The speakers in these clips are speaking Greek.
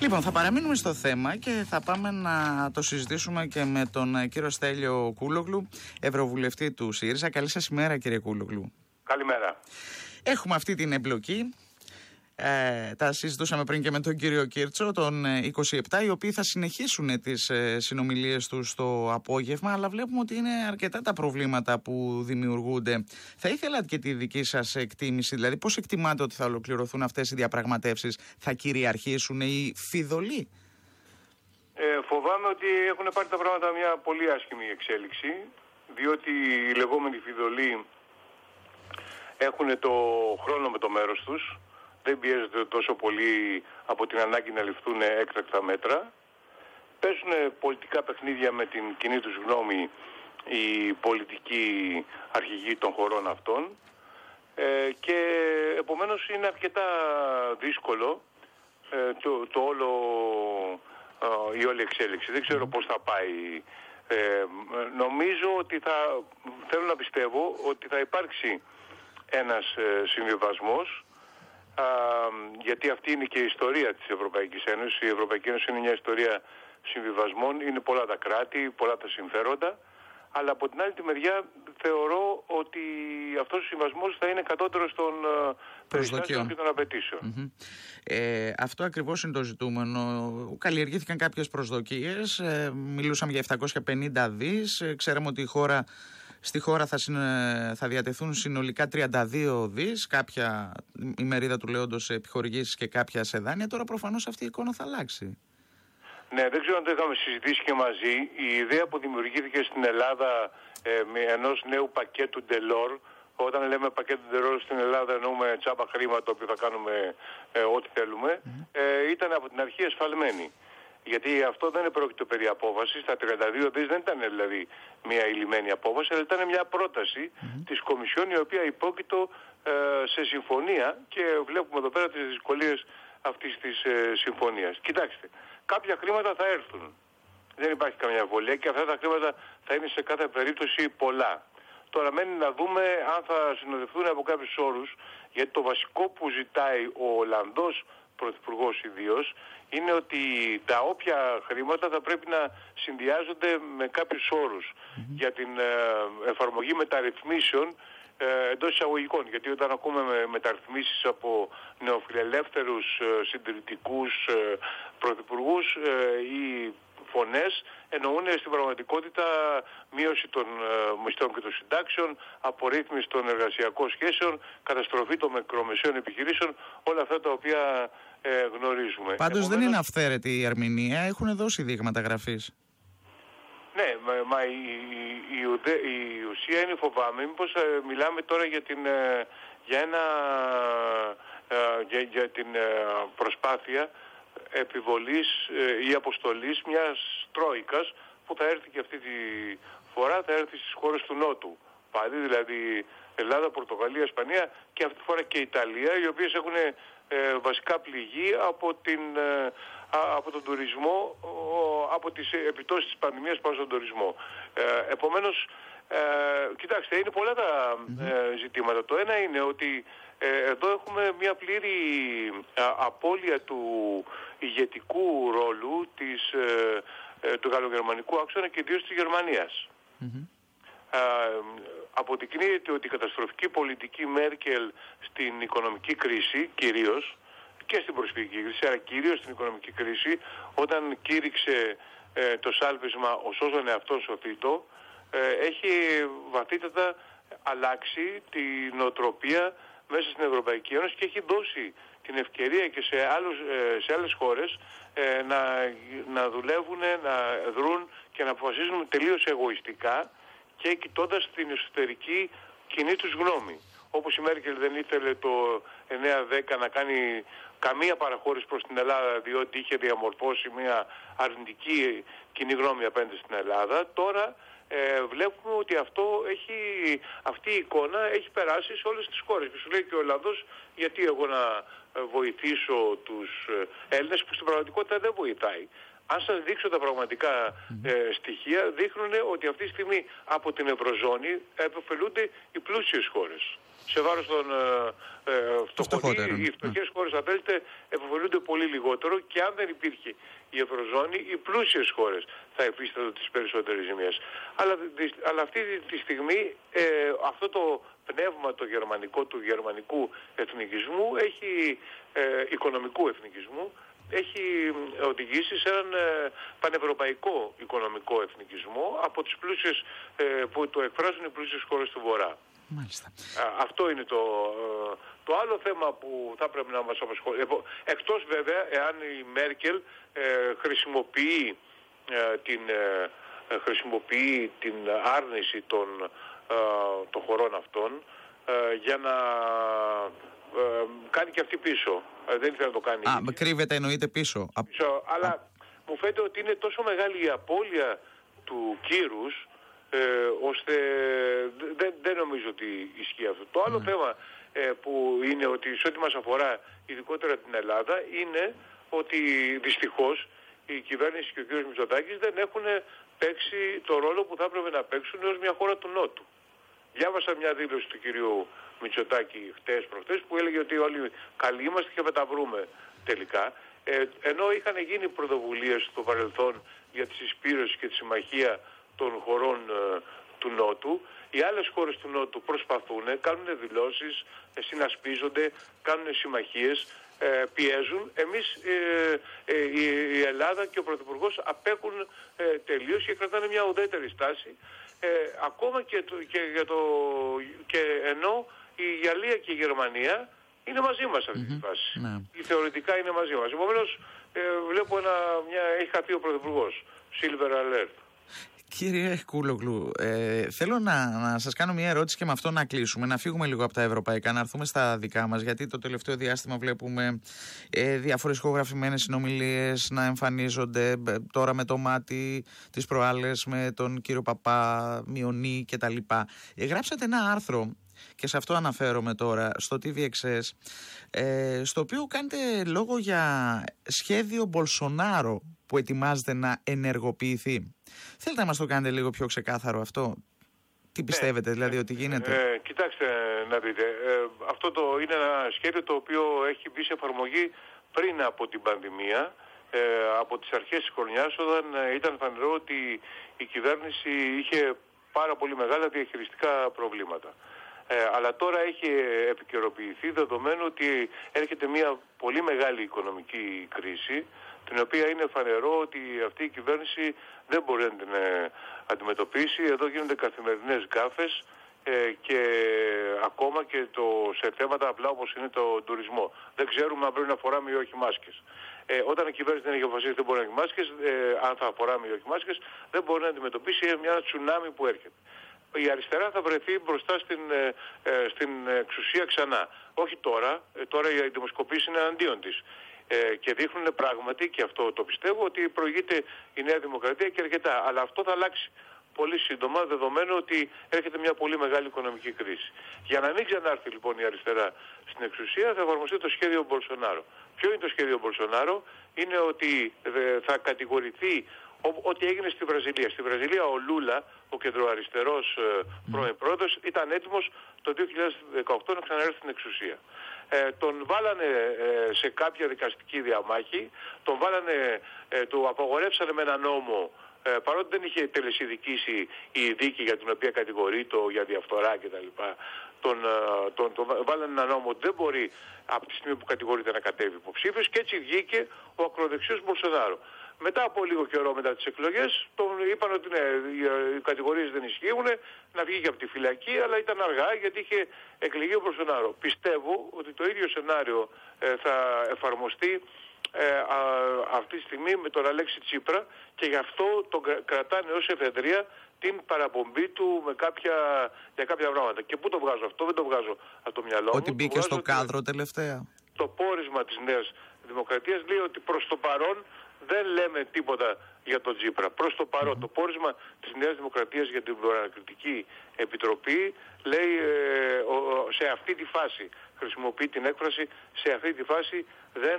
Λοιπόν, θα παραμείνουμε στο θέμα και θα πάμε να το συζητήσουμε και με τον ε, κύριο Στέλιο Κούλογλου, Ευρωβουλευτή του ΣΥΡΙΖΑ. Καλή σας ημέρα κύριε Κούλογλου. Καλημέρα. Έχουμε αυτή την εμπλοκή ε, τα συζητούσαμε πριν και με τον κύριο Κίρτσο, τον 27, οι οποίοι θα συνεχίσουν τις ε, συνομιλίες τους στο απόγευμα, αλλά βλέπουμε ότι είναι αρκετά τα προβλήματα που δημιουργούνται. Θα ήθελα και τη δική σας εκτίμηση, δηλαδή πώς εκτιμάτε ότι θα ολοκληρωθούν αυτές οι διαπραγματεύσεις, θα κυριαρχήσουν οι φιδωλοί; Ε, φοβάμαι ότι έχουν πάρει τα πράγματα μια πολύ άσχημη εξέλιξη, διότι οι λεγόμενοι φιδωλοί έχουν το χρόνο με το μέρος τους, δεν πιέζεται τόσο πολύ από την ανάγκη να ληφθούν έκτακτα μέτρα. Παίζουν πολιτικά παιχνίδια με την κοινή τους γνώμη οι πολιτικοί αρχηγοί των χωρών αυτών ε, και επομένως είναι αρκετά δύσκολο ε, το, το όλο, ε, η όλη εξέλιξη. Δεν ξέρω πώς θα πάει. Ε, νομίζω ότι θα, θέλω να πιστεύω ότι θα υπάρξει ένας συμβιβασμός γιατί αυτή είναι και η ιστορία της Ευρωπαϊκής Ένωσης. Η Ευρωπαϊκή Ένωση είναι μια ιστορία συμβιβασμών, είναι πολλά τα κράτη, πολλά τα συμφέροντα, αλλά από την άλλη τη μεριά θεωρώ ότι αυτός ο συμβασμός θα είναι κατώτερος των ε, περιστάσεων και των απαιτησεων Ε, αυτό ακριβώς είναι το ζητούμενο. Καλλιεργήθηκαν κάποιες προσδοκίες, ε, μιλούσαμε για 750 δις, ε, ξέραμε ότι η χώρα Στη χώρα θα, θα διατεθούν συνολικά 32 δις, κάποια ημερίδα του λέοντος σε επιχορηγήσεις και κάποια σε δάνεια. Τώρα προφανώς αυτή η εικόνα θα αλλάξει. Ναι, δεν ξέρω αν το είχαμε συζητήσει και μαζί. Η ιδέα που δημιουργήθηκε στην Ελλάδα ε, με ενός νέου πακέτου Delors, όταν λέμε πακέτο Delors στην Ελλάδα εννοούμε τσάπα χρήμα το οποίο θα κάνουμε ε, ό,τι θέλουμε, ε, ήταν από την αρχή εσφαλμένη. Γιατί αυτό δεν πρόκειται περί απόφαση. Τα 32 δις δεν ήταν δηλαδή μια ηλυμένη απόφαση, αλλά ήταν μια πρόταση mm-hmm. της Κομισιόν η οποία υπόκειτο ε, σε συμφωνία και βλέπουμε εδώ πέρα τις δυσκολίες αυτής της ε, συμφωνίας. Κοιτάξτε, κάποια χρήματα θα έρθουν. Δεν υπάρχει καμιά βολία και αυτά τα χρήματα θα είναι σε κάθε περίπτωση πολλά. Τώρα μένει να δούμε αν θα συνοδευτούν από κάποιους όρους, γιατί το βασικό που ζητάει ο Ολλανδός Πρωθυπουργός ιδίως, είναι ότι τα όποια χρήματα θα πρέπει να συνδυάζονται με κάποιους για την ε, εφαρμογή μεταρρυθμίσεων ε, εντός εισαγωγικών. Γιατί όταν ακούμε με μεταρρυθμίσεις από νεοφιλελεύθερους, ε, συντηρητικούς ε, πρωθυπουργούς ή φωνές, εννοούν στην πραγματικότητα μείωση των μισθών και των συντάξεων, απορρίθμιση των εργασιακών σχέσεων, καταστροφή των μικρομεσαίων επιχειρήσεων, όλα αυτά τα οποία ε, γνωρίζουμε. Πάντως δεν είναι αυθαίρετη η Αρμηνία, έχουν δώσει δείγματα γραφής. Ναι, μα, η, η, η, ουσία είναι φοβάμαι. Μήπως ε, μιλάμε τώρα για, την, ε, για, ένα, για, για, την προσπάθεια επιβολής ή αποστολής μιας τρόικας που θα έρθει και αυτή τη φορά θα έρθει στις χώρες του Νότου. Πάλι δηλαδή Ελλάδα, Πορτογαλία, Ισπανία και αυτή τη φορά και Ιταλία οι οποίες έχουν ε, βασικά πληγή από, την, ε, από τον τουρισμό, από τις επιπτώσεις της πανδημίας πάνω στον τουρισμό. Ε, επομένως, ε, κοιτάξτε, είναι πολλά τα ε, ζητήματα. Το ένα είναι ότι εδώ έχουμε μια πλήρη απώλεια του ηγετικού ρόλου της, του γαλλογερμανικού άξονα και ιδίως της Γερμανίας αποδεικνύεται ότι η καταστροφική πολιτική Μέρκελ στην οικονομική κρίση κυρίως και στην προσφυγική κρίση, αλλά κυρίως στην οικονομική κρίση, όταν κήρυξε ε, το σάλπισμα ο σώζον εαυτόν σωθήτο, ε, έχει βαθύτατα αλλάξει την οτροπία μέσα στην Ευρωπαϊκή Ένωση και έχει δώσει την ευκαιρία και σε, άλλους, ε, σε άλλες χώρες ε, να, να δουλεύουν, να δρουν και να αποφασίζουν τελείως εγωιστικά και κοιτώντας την εσωτερική κοινή τους γνώμη. Όπως η Μέρκελ δεν ήθελε το 9-10 να κάνει καμία παραχώρηση προς την Ελλάδα διότι είχε διαμορφώσει μια αρνητική κοινή γνώμη απέναντι στην Ελλάδα. Τώρα ε, βλέπουμε ότι αυτό έχει, αυτή η εικόνα έχει περάσει σε όλες τις χώρες. Και σου λέει και ο Ελλάδος γιατί εγώ να βοηθήσω τους ε, Έλληνες που στην πραγματικότητα δεν βοηθάει. Αν σας δείξω τα πραγματικά ε, στοιχεία, δείχνουν ότι αυτή τη στιγμή από την Ευρωζώνη επωφελούνται οι πλούσιες χώρες. Σε βάρος των ε, ε φτωχών, οι φτωχές χώρες, αν θέλετε, επωφελούνται πολύ λιγότερο και αν δεν υπήρχε η Ευρωζώνη, οι πλούσιες χώρες θα υφίστανται τις περισσότερες ζημίες. Αλλά, αλλά αυτή τη στιγμή ε, αυτό το πνεύμα το γερμανικό του γερμανικού εθνικισμού έχει ε, οικονομικού εθνικισμού έχει οδηγήσει σε έναν ε, πανευρωπαϊκό οικονομικό εθνικισμό από τις πλούσιες, ε, που το εκφράζουν οι πλούσιες χώρες του Βορρά. Μάλιστα. Αυτό είναι το, ε, το άλλο θέμα που θα πρέπει να μας απασχολεί. Εκτός βέβαια εάν η Μέρκελ χρησιμοποιεί, την, χρησιμοποιεί την άρνηση των, των χωρών αυτών για να κάνει και αυτή πίσω. Ε, δεν ήθελε να το κάνει. Α, κρύβεται εννοείται πίσω. πίσω αλλά μου φαίνεται ότι είναι τόσο μεγάλη η απώλεια του κύρους ε, ώστε δεν, δεν νομίζω ότι ισχύει αυτό. Το άλλο ναι. θέμα ε, που είναι ότι σε ό,τι μας αφορά ειδικότερα την Ελλάδα είναι ότι δυστυχώς η κυβέρνηση και ο κ. Μητσοτάκης δεν έχουν παίξει το ρόλο που θα έπρεπε να παίξουν ως μια χώρα του Νότου. Διάβασα μια δήλωση του κυρίου Μητσοτάκη χτες προχτές που έλεγε ότι όλοι καλοί είμαστε και θα τα βρούμε τελικά. Ε, ενώ είχαν γίνει πρωτοβουλίες στο παρελθόν για τη συσπήρωση και τη συμμαχία των χωρών ε, του Νότου, οι άλλες χώρες του Νότου προσπαθούν, κάνουν δηλώσεις, ε, συνασπίζονται, κάνουν συμμαχίες, ε, πιέζουν. Εμείς η Ελλάδα και ο Πρωθυπουργός απέχουν τελείως και κρατάνε μια ουδέτερη στάση. ακόμα και, και, για το, και ενώ η Γαλλία και η Γερμανία είναι μαζί μας αυτή τη φάση. Ναι. Η θεωρητικά είναι μαζί μας. Επομένως ε, βλέπω ένα, μια, έχει χαθεί ο Πρωθυπουργός. Silver Alert. Κύριε Κούλογλου, ε, θέλω να, να σας κάνω μια ερώτηση και με αυτό να κλείσουμε, να φύγουμε λίγο από τα ευρωπαϊκά, να έρθουμε στα δικά μας, γιατί το τελευταίο διάστημα βλέπουμε ε, διάφορες ηχογραφημένες συνομιλίες να εμφανίζονται ε, τώρα με το μάτι τις προάλλες με τον κύριο Παπά, Μιονί κτλ. Ε, γράψατε ένα άρθρο και σε αυτό αναφέρομαι τώρα στο TVXS ε, στο οποίο κάνετε λόγο για σχέδιο Μπολσονάρο που ετοιμάζεται να ενεργοποιηθεί. Θέλετε να μας το κάνετε λίγο πιο ξεκάθαρο αυτό; Τι ναι. πιστεύετε δηλαδή ότι γίνεται; Ε, κοιτάξτε να δείτε. Ε, αυτό το είναι ένα σχέδιο το οποίο έχει μπει σε εφαρμογή πριν από την πανδημία. Ε, από τις αρχές της χρονιάς όταν ε, ήταν φανερό ότι η κυβέρνηση είχε πάρα πολύ μεγάλα διαχειριστικά προβλήματα. Ε, αλλά τώρα έχει επικαιροποιηθεί δεδομένου ότι έρχεται μια πολύ μεγάλη οικονομική κρίση την οποία είναι φανερό ότι αυτή η κυβέρνηση δεν μπορεί να την ε, αντιμετωπίσει. Εδώ γίνονται καθημερινές γκάφες ε, και ακόμα και το, σε θέματα απλά όπως είναι το τουρισμό. Δεν ξέρουμε αν πρέπει να φοράμε ή όχι μάσκες. Ε, όταν η κυβέρνηση δεν έχει αποφασίσει δεν μπορεί να έχει μάσκες, ε, αν θα φοράμε ή όχι μάσκες, δεν μπορεί να αντιμετωπίσει μια τσουνάμι που έρχεται η αριστερά θα βρεθεί μπροστά στην, ε, ε, στην εξουσία ξανά. Όχι τώρα, ε, τώρα οι δημοσκοπήσεις είναι αντίον της. Ε, και δείχνουν πράγματι, και αυτό το πιστεύω, ότι προηγείται η Νέα Δημοκρατία και αρκετά. Αλλά αυτό θα αλλάξει πολύ σύντομα, δεδομένου ότι έρχεται μια πολύ μεγάλη οικονομική κρίση. Για να μην ξανάρθει λοιπόν η αριστερά στην εξουσία, θα εφαρμοστεί το σχέδιο Μπολσονάρο. Ποιο είναι το σχέδιο Μπολσονάρο, είναι ότι θα κατηγορηθεί ό,τι έγινε στη Βραζιλία. Στη Βραζιλία ο Λούλα, ο κεντροαριστερός ε, πρώην πρόεδρος, ήταν έτοιμος το 2018 να ξαναέρθει στην εξουσία. Ε, τον βάλανε ε, σε κάποια δικαστική διαμάχη, τον βάλανε, ε, του απαγορεύσανε με ένα νόμο ε, παρότι δεν είχε τελεσιδικήσει η δίκη για την οποία κατηγορείται για διαφθορά κτλ. Τον, τον, τον, βάλανε ένα νόμο ότι δεν μπορεί από τη στιγμή που κατηγορείται να κατέβει υποψήφιος και έτσι βγήκε ο ακροδεξιός Μπολσονάρο. Μετά από λίγο καιρό μετά τις εκλογές τον είπαν ότι ναι, οι κατηγορίες δεν ισχύουν, να βγει και από τη φυλακή, αλλά ήταν αργά γιατί είχε εκλεγεί ο Μπολσονάρο. Πιστεύω ότι το ίδιο σενάριο ε, θα εφαρμοστεί ε, αυτή τη στιγμή με τον Αλέξη Τσίπρα και γι' αυτό τον κρατάνε ως εφεδρεία την παραπομπή του με κάποια, για κάποια πράγματα. Και πού το βγάζω αυτό, δεν το βγάζω από το μυαλό μου. Ότι μπήκε στο κάδρο τελευταία. Το πόρισμα της Νέας Δημοκρατίας λέει ότι προς το παρόν δεν λέμε τίποτα για τον Τζίπρα. Προς το παρόν, το πόρισμα της Νέας Δημοκρατίας για την Προανακριτική Επιτροπή λέει ε, σε αυτή τη φάση, χρησιμοποιεί την έκφραση, σε αυτή τη φάση δεν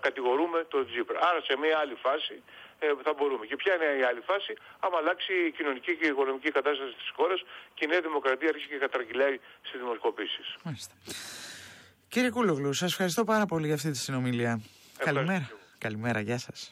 κατηγορούμε τον Τζίπρα. Άρα σε μια άλλη φάση ε, θα μπορούμε. Και ποια είναι η άλλη φάση, άμα αλλάξει η κοινωνική και η οικονομική κατάσταση της χώρας και η Νέα Δημοκρατία αρχίσει και κατραγγυλάει στις δημοσκοπήσεις. Κύριε Κούλογλου, σας ευχαριστώ πάρα πολύ για αυτή τη συνομιλία. Καλημέρα. Καλημέρα, γεια σας.